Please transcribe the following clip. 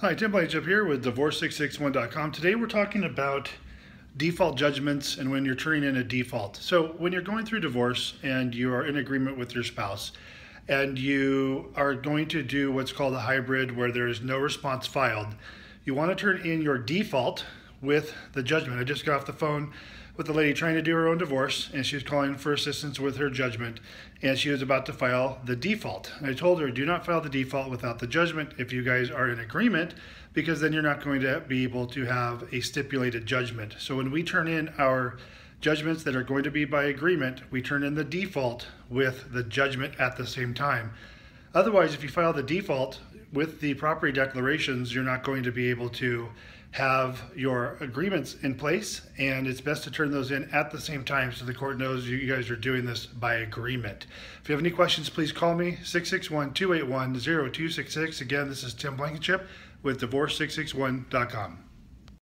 Hi, Tim Blankenship here with Divorce661.com. Today we're talking about default judgments and when you're turning in a default. So when you're going through divorce and you are in agreement with your spouse and you are going to do what's called a hybrid where there is no response filed, you want to turn in your default with the judgment. I just got off the phone with a lady trying to do her own divorce and she was calling for assistance with her judgment and she was about to file the default. And I told her, do not file the default without the judgment if you guys are in agreement because then you're not going to be able to have a stipulated judgment. So when we turn in our judgments that are going to be by agreement, we turn in the default with the judgment at the same time. Otherwise, if you file the default with the property declarations, you're not going to be able to have your agreements in place and it's best to turn those in at the same time so the court knows you guys are doing this by agreement. If you have any questions, please call me 661-281-0266. Again, this is Tim Blankenship with divorce661.com.